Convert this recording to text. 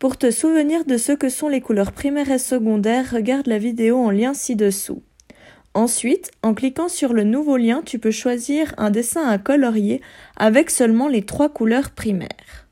Pour te souvenir de ce que sont les couleurs primaires et secondaires, regarde la vidéo en lien ci-dessous. Ensuite, en cliquant sur le nouveau lien, tu peux choisir un dessin à colorier avec seulement les trois couleurs primaires.